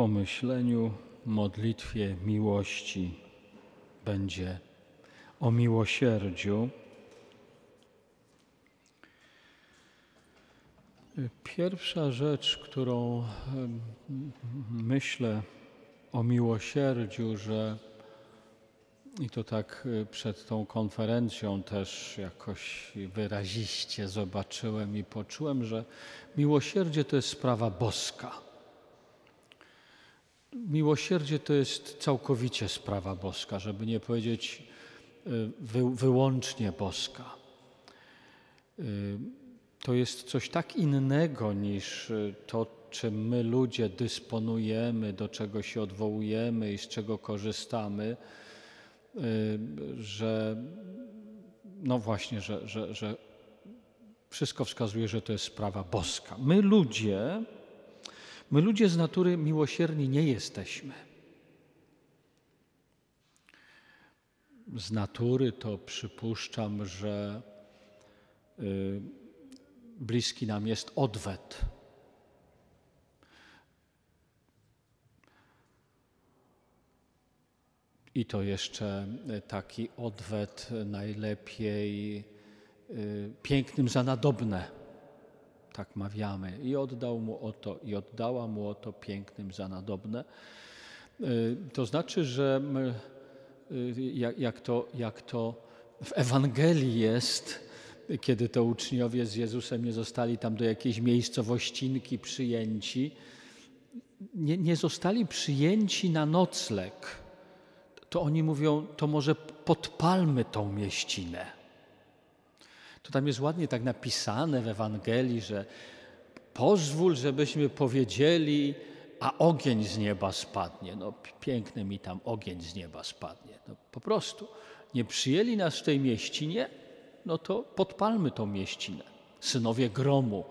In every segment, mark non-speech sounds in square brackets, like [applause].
pomyśleniu, modlitwie miłości będzie o miłosierdziu. Pierwsza rzecz, którą myślę o miłosierdziu, że i to tak y, przed tą konferencją też jakoś wyraziście zobaczyłem i poczułem, że miłosierdzie to jest sprawa boska. Miłosierdzie to jest całkowicie sprawa boska, żeby nie powiedzieć y, wy, wyłącznie boska. Y, to jest coś tak innego niż to, czym my ludzie dysponujemy, do czego się odwołujemy i z czego korzystamy Y, że no właśnie, że, że, że wszystko wskazuje, że to jest sprawa boska. My ludzie, my ludzie z natury miłosierni nie jesteśmy. Z natury to przypuszczam, że y, bliski nam jest odwet I to jeszcze taki odwet najlepiej e, pięknym za nadobne, tak mawiamy. I oddał mu oto, i oddała mu oto pięknym za nadobne. E, to znaczy, że jak to, jak to w Ewangelii jest, kiedy to uczniowie z Jezusem nie zostali tam do jakiejś miejscowościnki przyjęci, nie, nie zostali przyjęci na nocleg to oni mówią, to może podpalmy tą mieścinę. To tam jest ładnie tak napisane w Ewangelii, że pozwól, żebyśmy powiedzieli, a ogień z nieba spadnie. No piękny mi tam ogień z nieba spadnie. No, po prostu nie przyjęli nas w tej mieścinie, no to podpalmy tą mieścinę. Synowie gromu,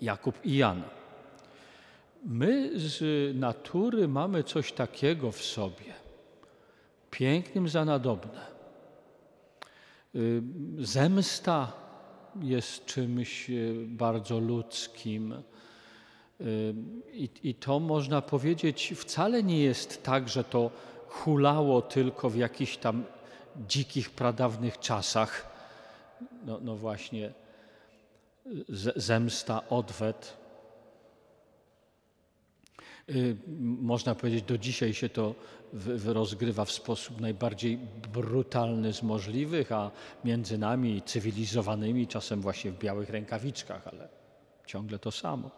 Jakub i Jan. My z natury mamy coś takiego w sobie – pięknym za nadobne. Y, zemsta jest czymś y, bardzo ludzkim. Y, I, I, to można powiedzieć, wcale nie jest tak, że to hulało tylko w jakichś tam dzikich, pradawnych czasach. No, no właśnie, zemsta, odwet. Można powiedzieć, do dzisiaj się to rozgrywa w sposób najbardziej brutalny z możliwych, a między nami cywilizowanymi, czasem właśnie w białych rękawiczkach, ale ciągle to samo.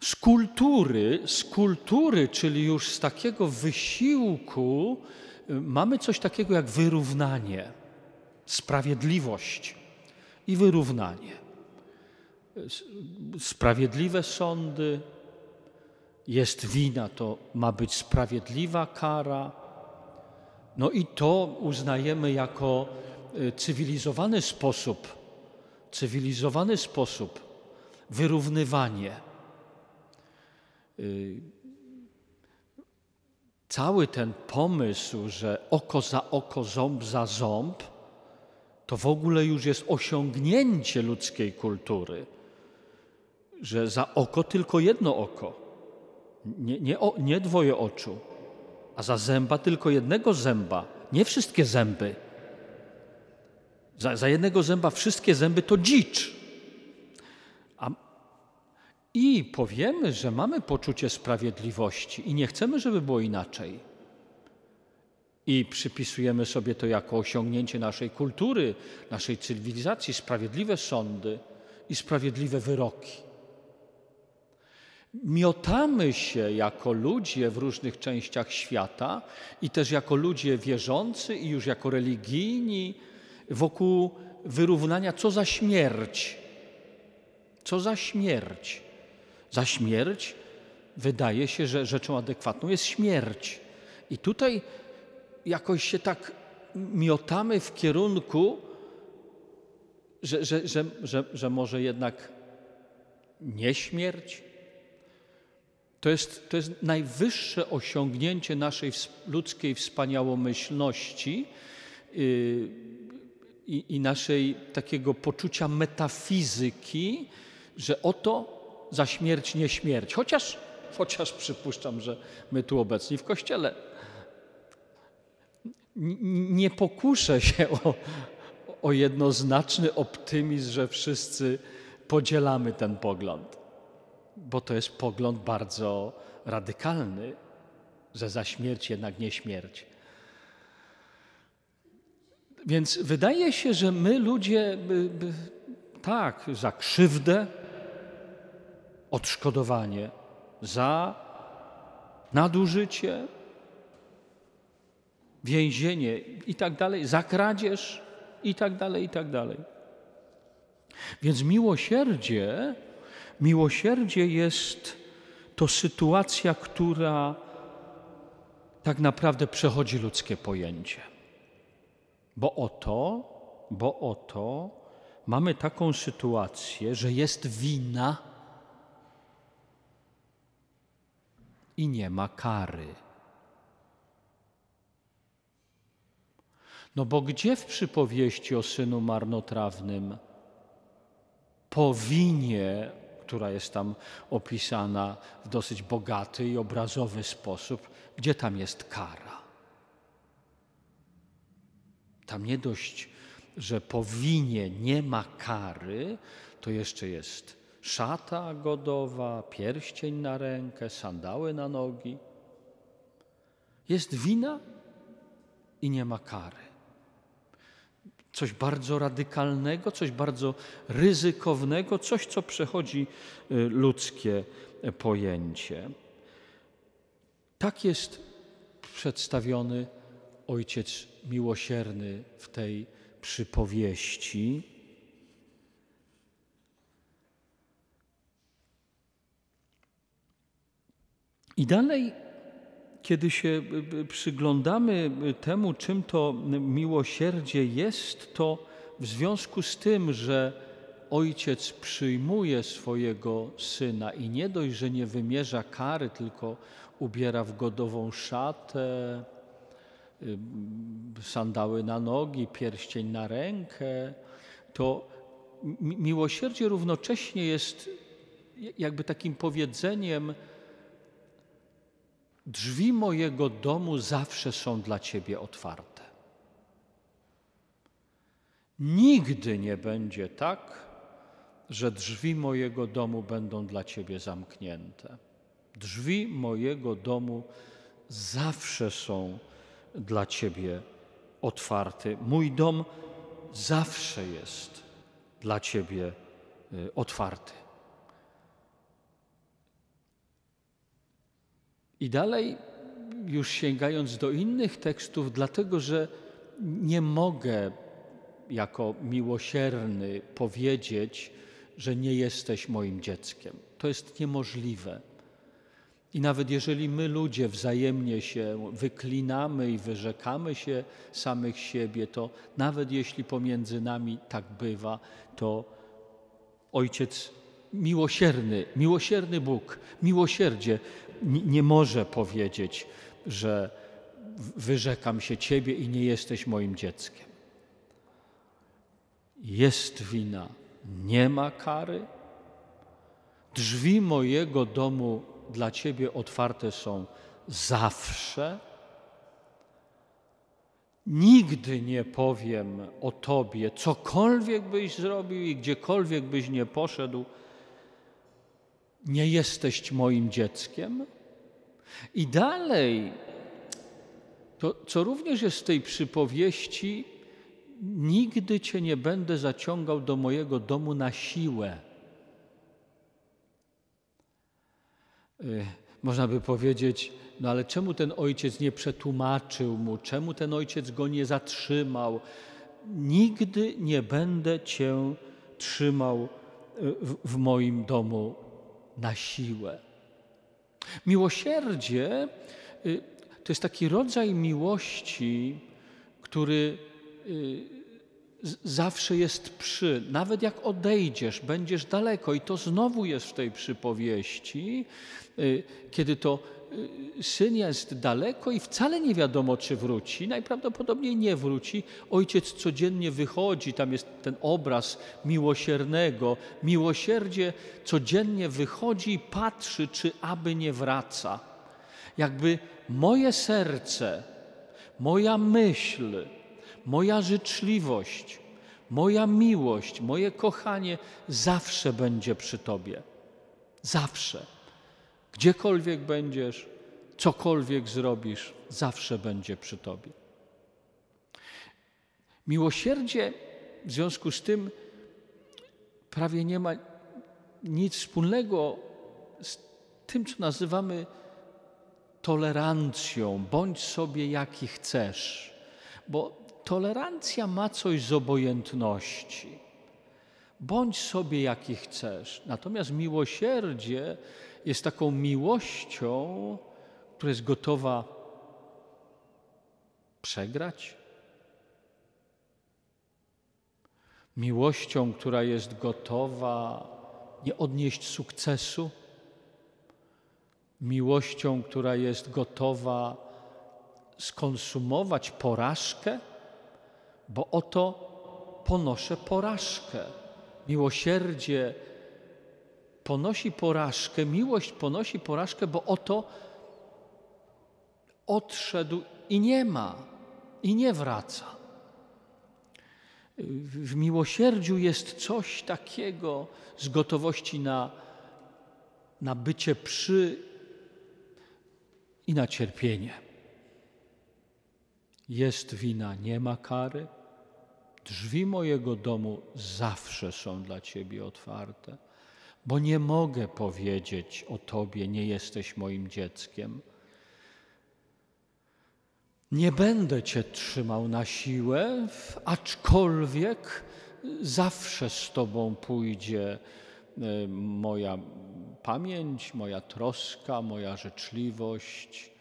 Z kultury, z kultury, czyli już z takiego wysiłku, y, mamy coś takiego jak wyrównanie, sprawiedliwość i wyrównanie. Sprawiedliwe sądy, jest wina, to ma być sprawiedliwa kara. No i to uznajemy jako y, cywilizowany sposób, cywilizowany sposób, wyrównywanie. Y, cały ten pomysł, że oko za oko, ząb za ząb, to w ogóle już jest osiągnięcie ludzkiej kultury, że za oko tylko jedno oko nie, nie, o, nie dwoje oczu, a za zęba tylko jednego zęba, nie wszystkie zęby. Za, za jednego zęba wszystkie zęby to dzicz. A, I powiemy, że mamy poczucie sprawiedliwości i nie chcemy, żeby było inaczej. I przypisujemy sobie to jako osiągnięcie naszej kultury, naszej cywilizacji, sprawiedliwe sądy i sprawiedliwe wyroki. Miotamy się jako ludzie w różnych częściach świata i też jako ludzie wierzący i już jako religijni wokół wyrównania, co za śmierć. Co za śmierć? Za śmierć wydaje się, że rzeczą adekwatną jest śmierć. I tutaj jakoś się tak miotamy w kierunku, że, że, że, że, że może jednak nie śmierć, to jest, to jest najwyższe osiągnięcie naszej ludzkiej wspaniałomyślności yy, i, i naszej takiego poczucia metafizyki, że oto za śmierć nie śmierć. Chociaż chociaż przypuszczam, że my tu obecni w kościele nie pokuszę się o, o jednoznaczny optymizm, że wszyscy podzielamy ten pogląd, bo to jest pogląd bardzo radykalny, że za śmierć jednak nie śmierć. Więc wydaje się, że my ludzie, tak, za krzywdę, odszkodowanie, za nadużycie, więzienie i tak dalej, za kradzież i tak dalej, i tak dalej. Więc miłosierdzie, miłosierdzie jest to sytuacja, która tak naprawdę przechodzi ludzkie pojęcie. Bo oto, bo oto mamy taką sytuację, że jest wina i nie ma kary. No bo gdzie w przypowieści o synu marnotrawnym po winie, która jest tam opisana w dosyć bogaty i obrazowy sposób, gdzie tam jest kara? Tam nie dość, że po winie nie ma kary, to jeszcze jest szata godowa, pierścień na rękę, sandały na nogi. Jest wina i nie ma kary coś bardzo radykalnego, coś bardzo ryzykownego, coś, co przechodzi y, ludzkie pojęcie. Tak jest przedstawiony Ojciec Miłosierny w tej przypowieści. I dalej kiedy się y, przyglądamy y, temu, czym to miłosierdzie jest, to w związku z tym, że ojciec przyjmuje swojego syna i nie dość, że nie wymierza kary, tylko ubiera w godową szatę, sandały na nogi, pierścień na rękę, to miłosierdzie równocześnie jest jakby takim powiedzeniem, Drzwi mojego domu zawsze są dla Ciebie otwarte. Nigdy nie będzie tak, że drzwi mojego domu będą dla Ciebie zamknięte. Drzwi mojego domu zawsze są dla Ciebie otwarte. Mój dom zawsze jest dla Ciebie y, otwarty. I dalej, już sięgając do innych tekstów, dlatego że nie mogę jako miłosierny powiedzieć, że nie jesteś moim dzieckiem. To jest niemożliwe. I nawet jeżeli my ludzie wzajemnie się wyklinamy i wyrzekamy się samych siebie, to nawet jeśli pomiędzy nami tak bywa, to Ojciec miłosierny, miłosierny Bóg, miłosierdzie nie może powiedzieć, że wyrzekam się Ciebie i nie jesteś moim dzieckiem. Jest wina, nie ma kary. Drzwi mojego domu dla Ciebie otwarte są zawsze. Nigdy nie powiem o Tobie, cokolwiek byś zrobił i gdziekolwiek byś nie poszedł, nie jesteś moim dzieckiem? I dalej, to co również jest w tej przypowieści, nigdy cię nie będę zaciągał do mojego domu na siłę. Y, można by powiedzieć, no ale czemu ten ojciec nie przetłumaczył mu, czemu ten ojciec go nie zatrzymał? Nigdy nie będę cię trzymał y, w, w moim domu na siłę. Miłosierdzie y, to jest taki rodzaj miłości, który y, zawsze jest przy. Nawet jak odejdziesz, będziesz daleko. I to znowu jest w tej przypowieści, y, kiedy to syn jest daleko i wcale nie wiadomo, czy wróci. Najprawdopodobniej nie wróci. Ojciec codziennie wychodzi, tam jest ten obraz miłosiernego. Miłosierdzie codziennie wychodzi i patrzy, czy aby nie wraca. Jakby moje serce, moja myśl, moja życzliwość, moja miłość, moje kochanie zawsze będzie przy Tobie. Zawsze. Gdziekolwiek będziesz, cokolwiek zrobisz, zawsze będzie przy Tobie. Miłosierdzie w związku z tym prawie nie ma nic wspólnego z tym, co nazywamy tolerancją. Bądź sobie jaki chcesz, bo tolerancja ma coś z obojętności. Bądź sobie jaki chcesz. Natomiast miłosierdzie jest taką miłością, która jest gotowa przegrać. Miłością, która jest gotowa nie odnieść sukcesu. Miłością, która jest gotowa skonsumować porażkę, bo oto ponoszę porażkę. Miłosierdzie ponosi porażkę, miłość ponosi porażkę, bo oto odszedł i nie ma, i nie wraca. W miłosierdziu jest coś takiego z gotowości na, na bycie przy i na cierpienie. Jest wina, nie ma kary. Drzwi mojego domu zawsze są dla Ciebie otwarte bo nie mogę powiedzieć o Tobie, nie jesteś moim dzieckiem. Nie będę Cię trzymał na siłę, aczkolwiek zawsze z Tobą pójdzie e, moja pamięć, moja troska, moja życzliwość,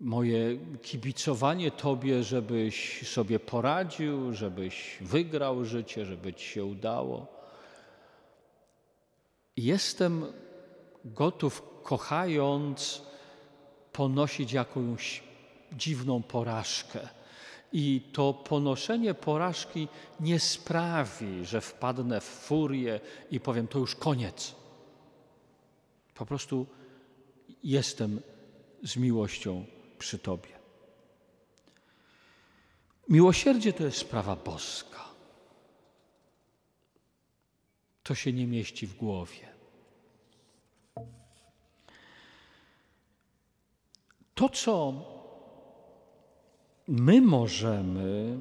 moje kibicowanie Tobie, żebyś sobie poradził, żebyś wygrał życie, żeby Ci się udało. Jestem gotów, kochając, ponosić jakąś dziwną porażkę. I to ponoszenie porażki nie sprawi, że wpadnę w furię i powiem: To już koniec. Po prostu jestem z miłością przy Tobie. Miłosierdzie to jest sprawa boska. To się nie mieści w głowie. To, co my możemy,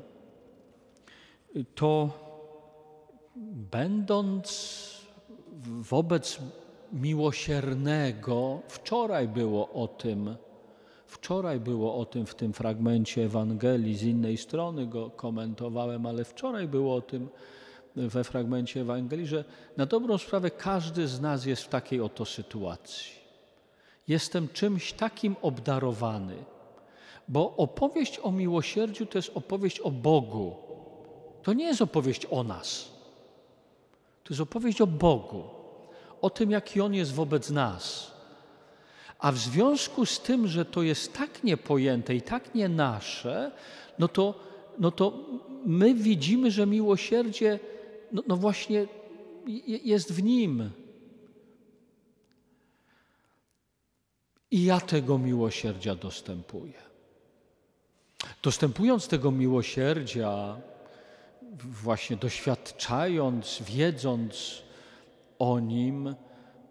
to będąc wobec miłosiernego, wczoraj było o tym, wczoraj było o tym w tym fragmencie Ewangelii, z innej strony go komentowałem, ale wczoraj było o tym we fragmencie Ewangelii, że na dobrą sprawę każdy z nas jest w takiej oto sytuacji. Jestem czymś takim obdarowany, bo opowieść o miłosierdziu to jest opowieść o Bogu. To nie jest opowieść o nas. To jest opowieść o Bogu, o tym, jaki On jest wobec nas. A w związku z tym, że to jest tak niepojęte i tak nie nasze, no to, no to my widzimy, że miłosierdzie no, no właśnie jest w nim. I ja tego miłosierdzia dostępuję. Dostępując tego miłosierdzia, właśnie doświadczając, wiedząc o nim,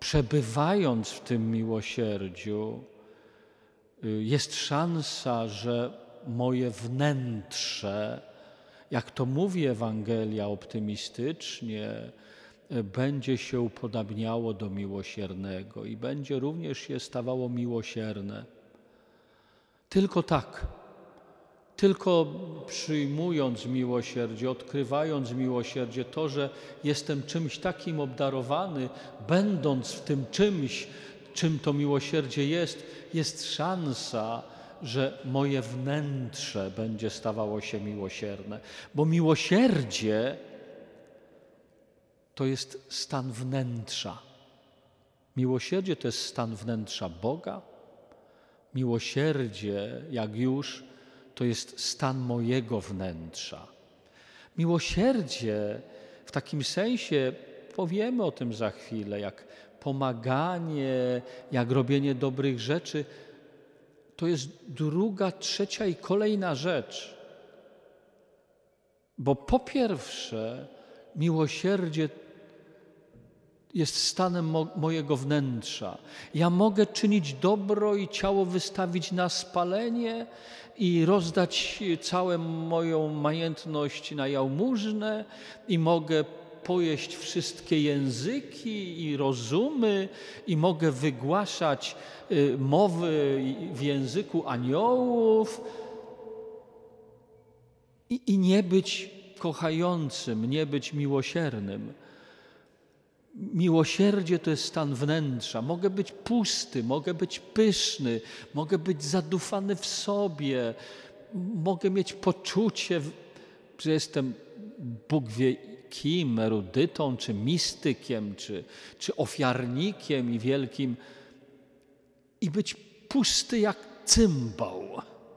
przebywając w tym miłosierdziu, y, jest szansa, że moje wnętrze jak to mówi Ewangelia optymistycznie, będzie się upodabniało do miłosiernego i będzie również się stawało miłosierne. Tylko tak, tylko przyjmując miłosierdzie, odkrywając miłosierdzie, to, że jestem czymś takim obdarowany, będąc w tym czymś, czym to miłosierdzie jest, jest szansa, że moje wnętrze będzie stawało się miłosierne, bo miłosierdzie to jest stan wnętrza. Miłosierdzie to jest stan wnętrza Boga. Miłosierdzie, jak już, to jest stan mojego wnętrza. Miłosierdzie w takim sensie, powiemy o tym za chwilę, jak pomaganie, jak robienie dobrych rzeczy, to jest druga, trzecia i kolejna rzecz. Bo po pierwsze, miłosierdzie jest stanem mo mojego wnętrza. Ja mogę czynić dobro i ciało wystawić na spalenie i rozdać całą moją majętność na jałmużnę i mogę pojeść wszystkie języki i rozumy i mogę wygłaszać y, mowy w języku aniołów i, i nie być kochającym, nie być miłosiernym. Miłosierdzie to jest stan wnętrza. Mogę być pusty, mogę być pyszny, mogę być zadufany w sobie, mogę mieć poczucie, że jestem Bóg wie kim, erudytą, czy mistykiem, czy, czy ofiarnikiem i wielkim, i być pusty jak cymbał.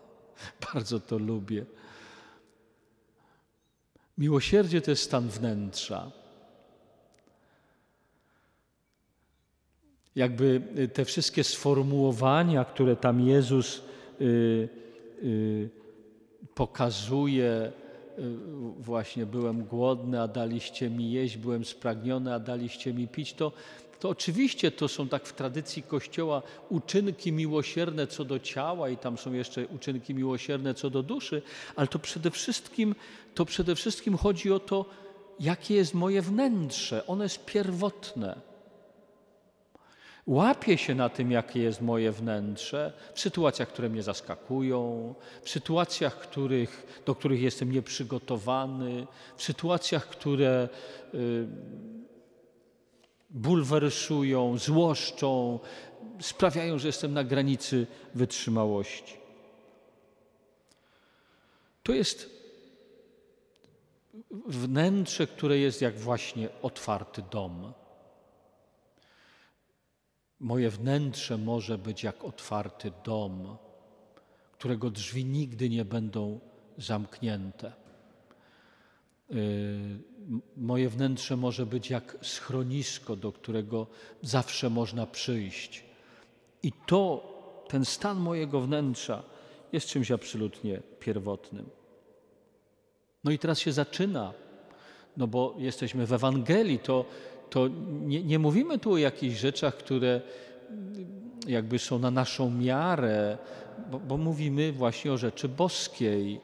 [laughs] Bardzo to lubię. Miłosierdzie to jest stan wnętrza. Jakby y, te wszystkie sformułowania, które tam Jezus y, y, pokazuje, właśnie byłem głodny, a daliście mi jeść, byłem spragniony, a daliście mi pić, to, to oczywiście to są tak w tradycji Kościoła uczynki miłosierne co do ciała i tam są jeszcze uczynki miłosierne co do duszy, ale to przede wszystkim, to przede wszystkim chodzi o to, jakie jest moje wnętrze. Ono jest pierwotne. Łapię się na tym, jakie jest moje wnętrze, w sytuacjach, które mnie zaskakują, w sytuacjach, których, do których jestem nieprzygotowany, w sytuacjach, które y, bulwersują, złoszczą, sprawiają, że jestem na granicy wytrzymałości. To jest wnętrze, które jest jak właśnie otwarty dom. Moje wnętrze może być jak otwarty dom, którego drzwi nigdy nie będą zamknięte. Y, moje wnętrze może być jak schronisko, do którego zawsze można przyjść. I to, ten stan mojego wnętrza jest czymś absolutnie pierwotnym. No i teraz się zaczyna, no bo jesteśmy w Ewangelii, to to nie, nie mówimy tu o jakichś rzeczach, które jakby są na naszą miarę, bo, bo mówimy właśnie o rzeczy boskiej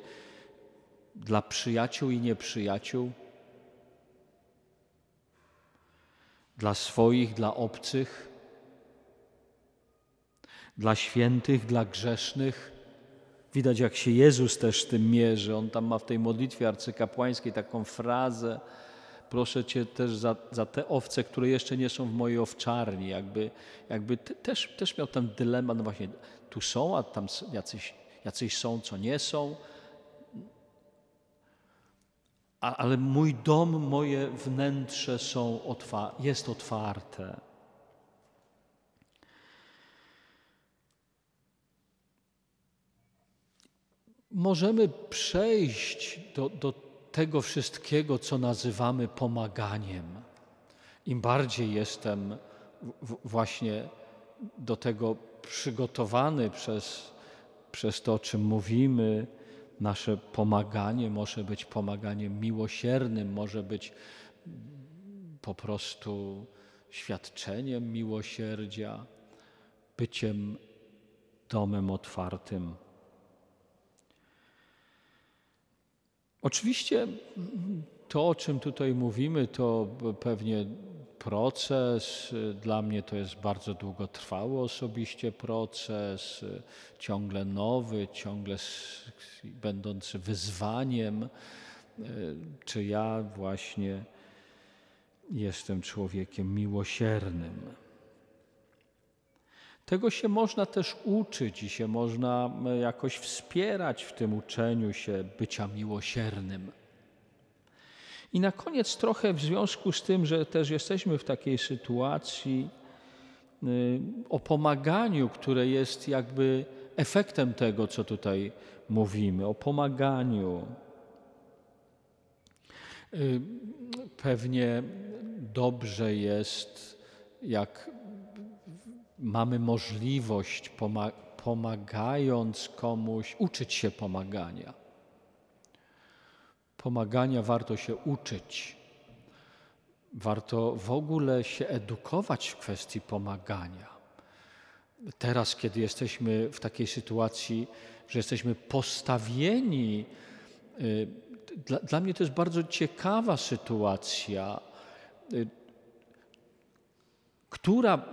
dla przyjaciół i nieprzyjaciół, dla swoich, dla obcych, dla świętych, dla grzesznych. Widać, jak się Jezus też tym mierzy. On tam ma w tej modlitwie arcykapłańskiej taką frazę, proszę Cię też za, za te owce, które jeszcze nie są w mojej owczarni, jakby, jakby też, też miał ten dylemat, no właśnie tu są, a tam jacyś, jacyś są, co nie są. A, ale mój dom, moje wnętrze są otwa jest otwarte. Możemy przejść do, do tego wszystkiego, co nazywamy pomaganiem. Im bardziej jestem właśnie do tego przygotowany przez, przez to, o czym mówimy, nasze pomaganie może być pomaganiem miłosiernym, może być po prostu świadczeniem miłosierdzia, byciem domem otwartym. Oczywiście to, o czym tutaj mówimy, to pewnie proces. Dla mnie to jest bardzo długotrwały osobiście proces, ciągle nowy, ciągle będący wyzwaniem. Czy ja właśnie jestem człowiekiem miłosiernym? Tego się można też uczyć i się można e, jakoś wspierać w tym uczeniu się bycia miłosiernym. I na koniec trochę w związku z tym, że też jesteśmy w takiej sytuacji, y, o pomaganiu, które jest jakby efektem tego, co tutaj mówimy, o pomaganiu. Y, pewnie dobrze jest, jak mamy możliwość, pomagając komuś, uczyć się pomagania. Pomagania warto się uczyć. Warto w ogóle się edukować w kwestii pomagania. Teraz, kiedy jesteśmy w takiej sytuacji, że jesteśmy postawieni, y, dla, dla mnie to jest bardzo ciekawa sytuacja, y, która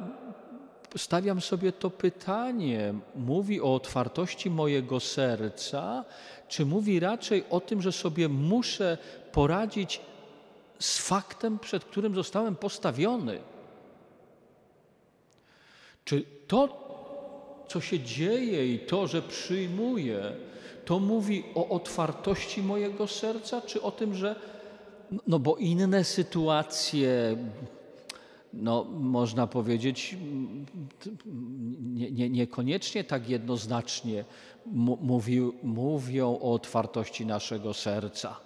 stawiam sobie to pytanie, mówi o otwartości mojego serca, czy mówi raczej o tym, że sobie muszę poradzić z faktem, przed którym zostałem postawiony? Czy to, co się dzieje i to, że przyjmuję, to mówi o otwartości mojego serca, czy o tym, że no bo inne sytuacje, no, można powiedzieć, nie, nie, niekoniecznie tak jednoznacznie mówi, mówią o otwartości naszego serca.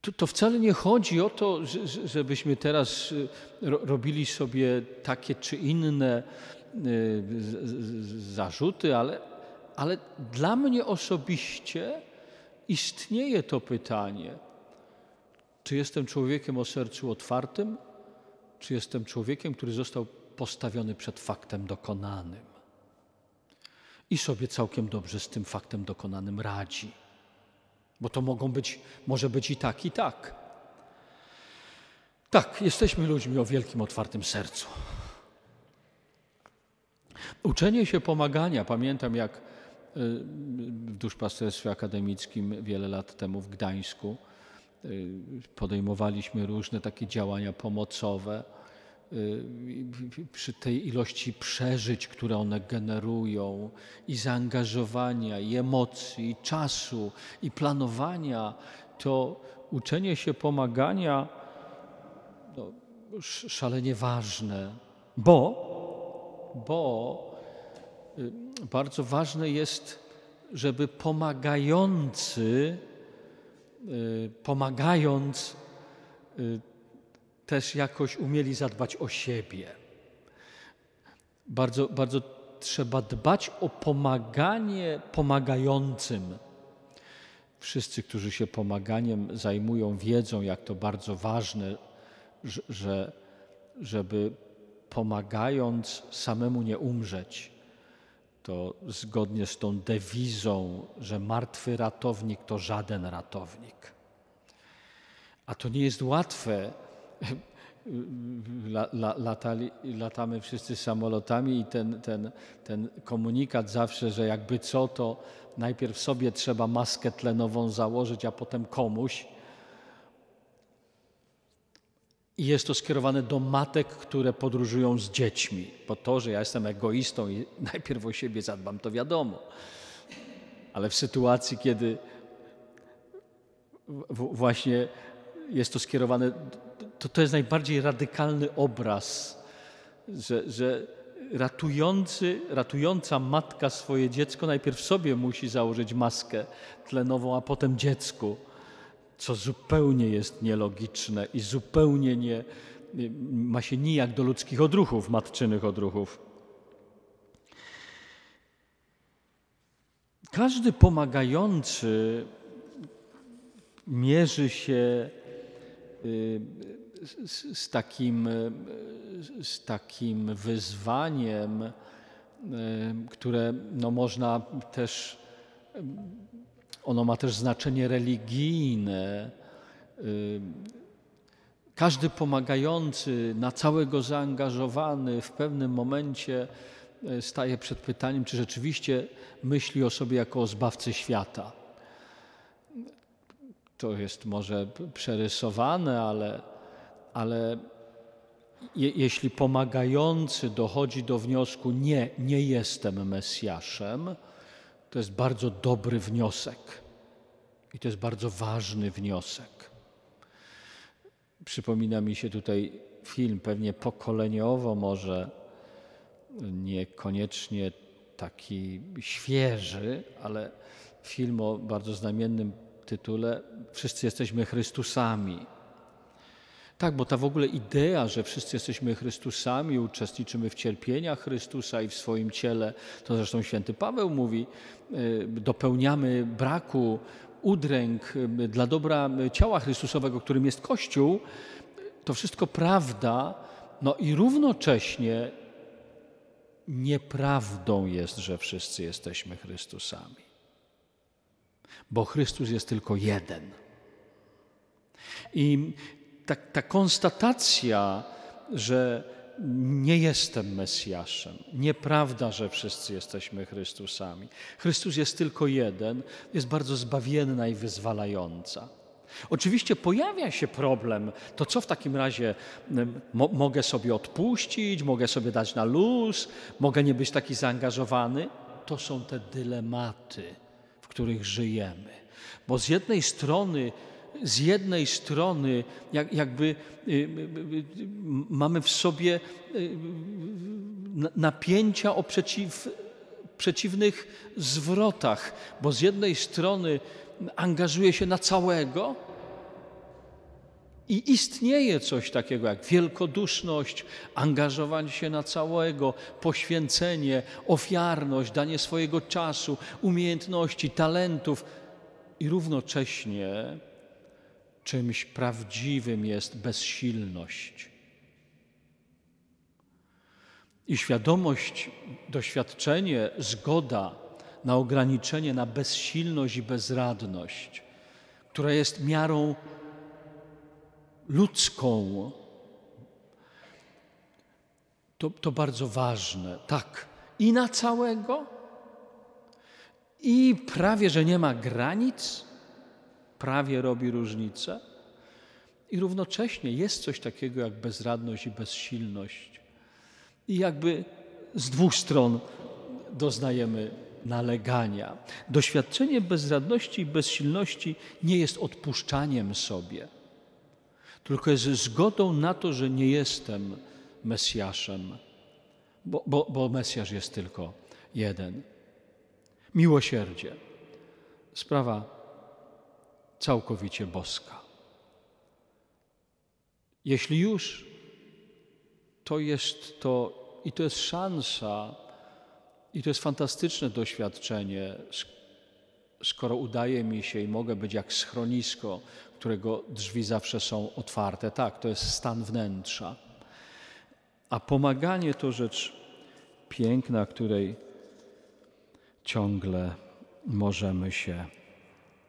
To, to, wcale nie chodzi o to, żebyśmy teraz y, robili sobie takie czy inne y, zarzuty, ale, ale dla mnie osobiście istnieje to pytanie czy jestem człowiekiem o sercu otwartym, czy jestem człowiekiem, który został postawiony przed faktem dokonanym i sobie całkiem dobrze z tym faktem dokonanym radzi. Bo to mogą być, może być i tak, i tak. Tak, jesteśmy ludźmi o wielkim, otwartym sercu. Uczenie się pomagania. Pamiętam, jak y, w duszpasterstwie akademickim wiele lat temu w Gdańsku podejmowaliśmy różne takie działania pomocowe. Y, przy tej ilości przeżyć, które one generują, i zaangażowania, i emocji, i czasu, i planowania, to uczenie się pomagania no, szalenie ważne, bo, bo y, bardzo ważne jest, żeby pomagający Y, pomagając, y, też jakoś umieli zadbać o siebie. Bardzo, bardzo trzeba dbać o pomaganie pomagającym. Wszyscy, którzy się pomaganiem zajmują, wiedzą, jak to bardzo ważne, że, żeby pomagając samemu nie umrzeć to zgodnie z tą dewizą, że martwy ratownik to żaden ratownik. A to nie jest łatwe. [laughs] Latali, latamy wszyscy samolotami i ten, ten, ten komunikat zawsze, że jakby co, to najpierw sobie trzeba maskę tlenową założyć, a potem komuś. I jest to skierowane do matek, które podróżują z dziećmi, bo to, że ja jestem egoistą i [laughs] najpierw o siebie zadbam, to wiadomo. Ale w sytuacji, kiedy właśnie jest to skierowane, to, to jest najbardziej radykalny obraz, że, że ratujący, ratująca matka swoje dziecko najpierw sobie musi założyć maskę tlenową, a potem dziecku co zupełnie jest nielogiczne i zupełnie nie ma się nijak do ludzkich odruchów, matczynych odruchów. Każdy pomagający mierzy się y, z, z, takim, z takim wyzwaniem, y, które no, można też ono ma też znaczenie religijne. Y, każdy pomagający, na całego zaangażowany w pewnym momencie y, staje przed pytaniem, czy rzeczywiście myśli o sobie jako o zbawcy świata. To jest może przerysowane, ale, ale je, jeśli pomagający dochodzi do wniosku, nie, nie jestem Mesjaszem, to jest bardzo dobry wniosek i to jest bardzo ważny wniosek. Przypomina mi się tutaj film pewnie pokoleniowo może niekoniecznie taki świeży, ale film o bardzo znamiennym tytule Wszyscy jesteśmy Chrystusami. Tak, bo ta w ogóle idea, że wszyscy jesteśmy Chrystusami, uczestniczymy w cierpieniach Chrystusa i w swoim ciele, to zresztą święty Paweł mówi, y, dopełniamy braku udręk y, dla dobra ciała Chrystusowego, którym jest Kościół, to wszystko prawda, no i równocześnie nieprawdą jest, że wszyscy jesteśmy Chrystusami. Bo Chrystus jest tylko jeden. I ta, ta konstatacja, że nie jestem Mesjaszem, nieprawda, że wszyscy jesteśmy Chrystusami. Chrystus jest tylko jeden, jest bardzo zbawienna i wyzwalająca. Oczywiście pojawia się problem, to co w takim razie mo mogę sobie odpuścić, mogę sobie dać na luz, mogę nie być taki zaangażowany? To są te dylematy, w których żyjemy. Bo z jednej strony z jednej strony jak, jakby y, y, y, mamy w sobie napięcia o przeciw, przeciwnych zwrotach, bo z jednej strony angażuje się na całego i istnieje coś takiego jak wielkoduszność, angażowanie się na całego, poświęcenie, ofiarność, danie swojego czasu, umiejętności, talentów i równocześnie czymś prawdziwym jest bezsilność. I świadomość, doświadczenie, zgoda na ograniczenie, na bezsilność i bezradność, która jest miarą ludzką, to, to bardzo ważne. Tak, i na całego, i prawie, że nie ma granic, prawie robi różnicę. I równocześnie jest coś takiego jak bezradność i bezsilność. I jakby z dwóch stron doznajemy nalegania. Doświadczenie bezradności i bezsilności nie jest odpuszczaniem sobie, tylko jest zgodą na to, że nie jestem Mesjaszem, bo, bo, bo Mesjasz jest tylko jeden. Miłosierdzie. Sprawa całkowicie boska. Jeśli już, to jest to i to jest szansa, i to jest fantastyczne doświadczenie, skoro udaje mi się i mogę być jak schronisko, którego drzwi zawsze są otwarte. Tak, to jest stan wnętrza. A pomaganie to rzecz piękna, której ciągle możemy się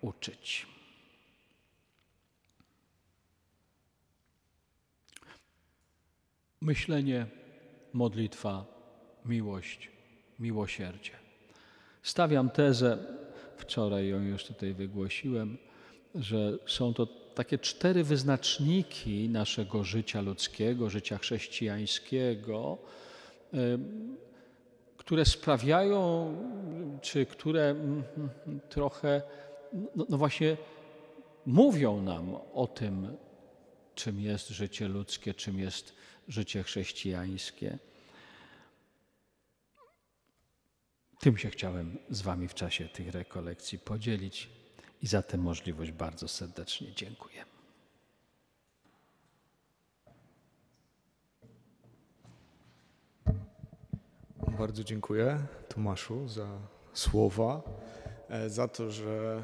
uczyć. Myślenie, modlitwa, miłość, miłosierdzie. Stawiam tezę, wczoraj ją już tutaj wygłosiłem, że są to takie cztery wyznaczniki naszego życia ludzkiego, życia chrześcijańskiego, które sprawiają, czy które mm, trochę, no, no właśnie, mówią nam o tym, czym jest życie ludzkie, czym jest życie chrześcijańskie. Tym się chciałem z Wami w czasie tych rekolekcji podzielić i za tę możliwość bardzo serdecznie dziękuję. Bardzo dziękuję Tomaszu za słowa, e, za to, że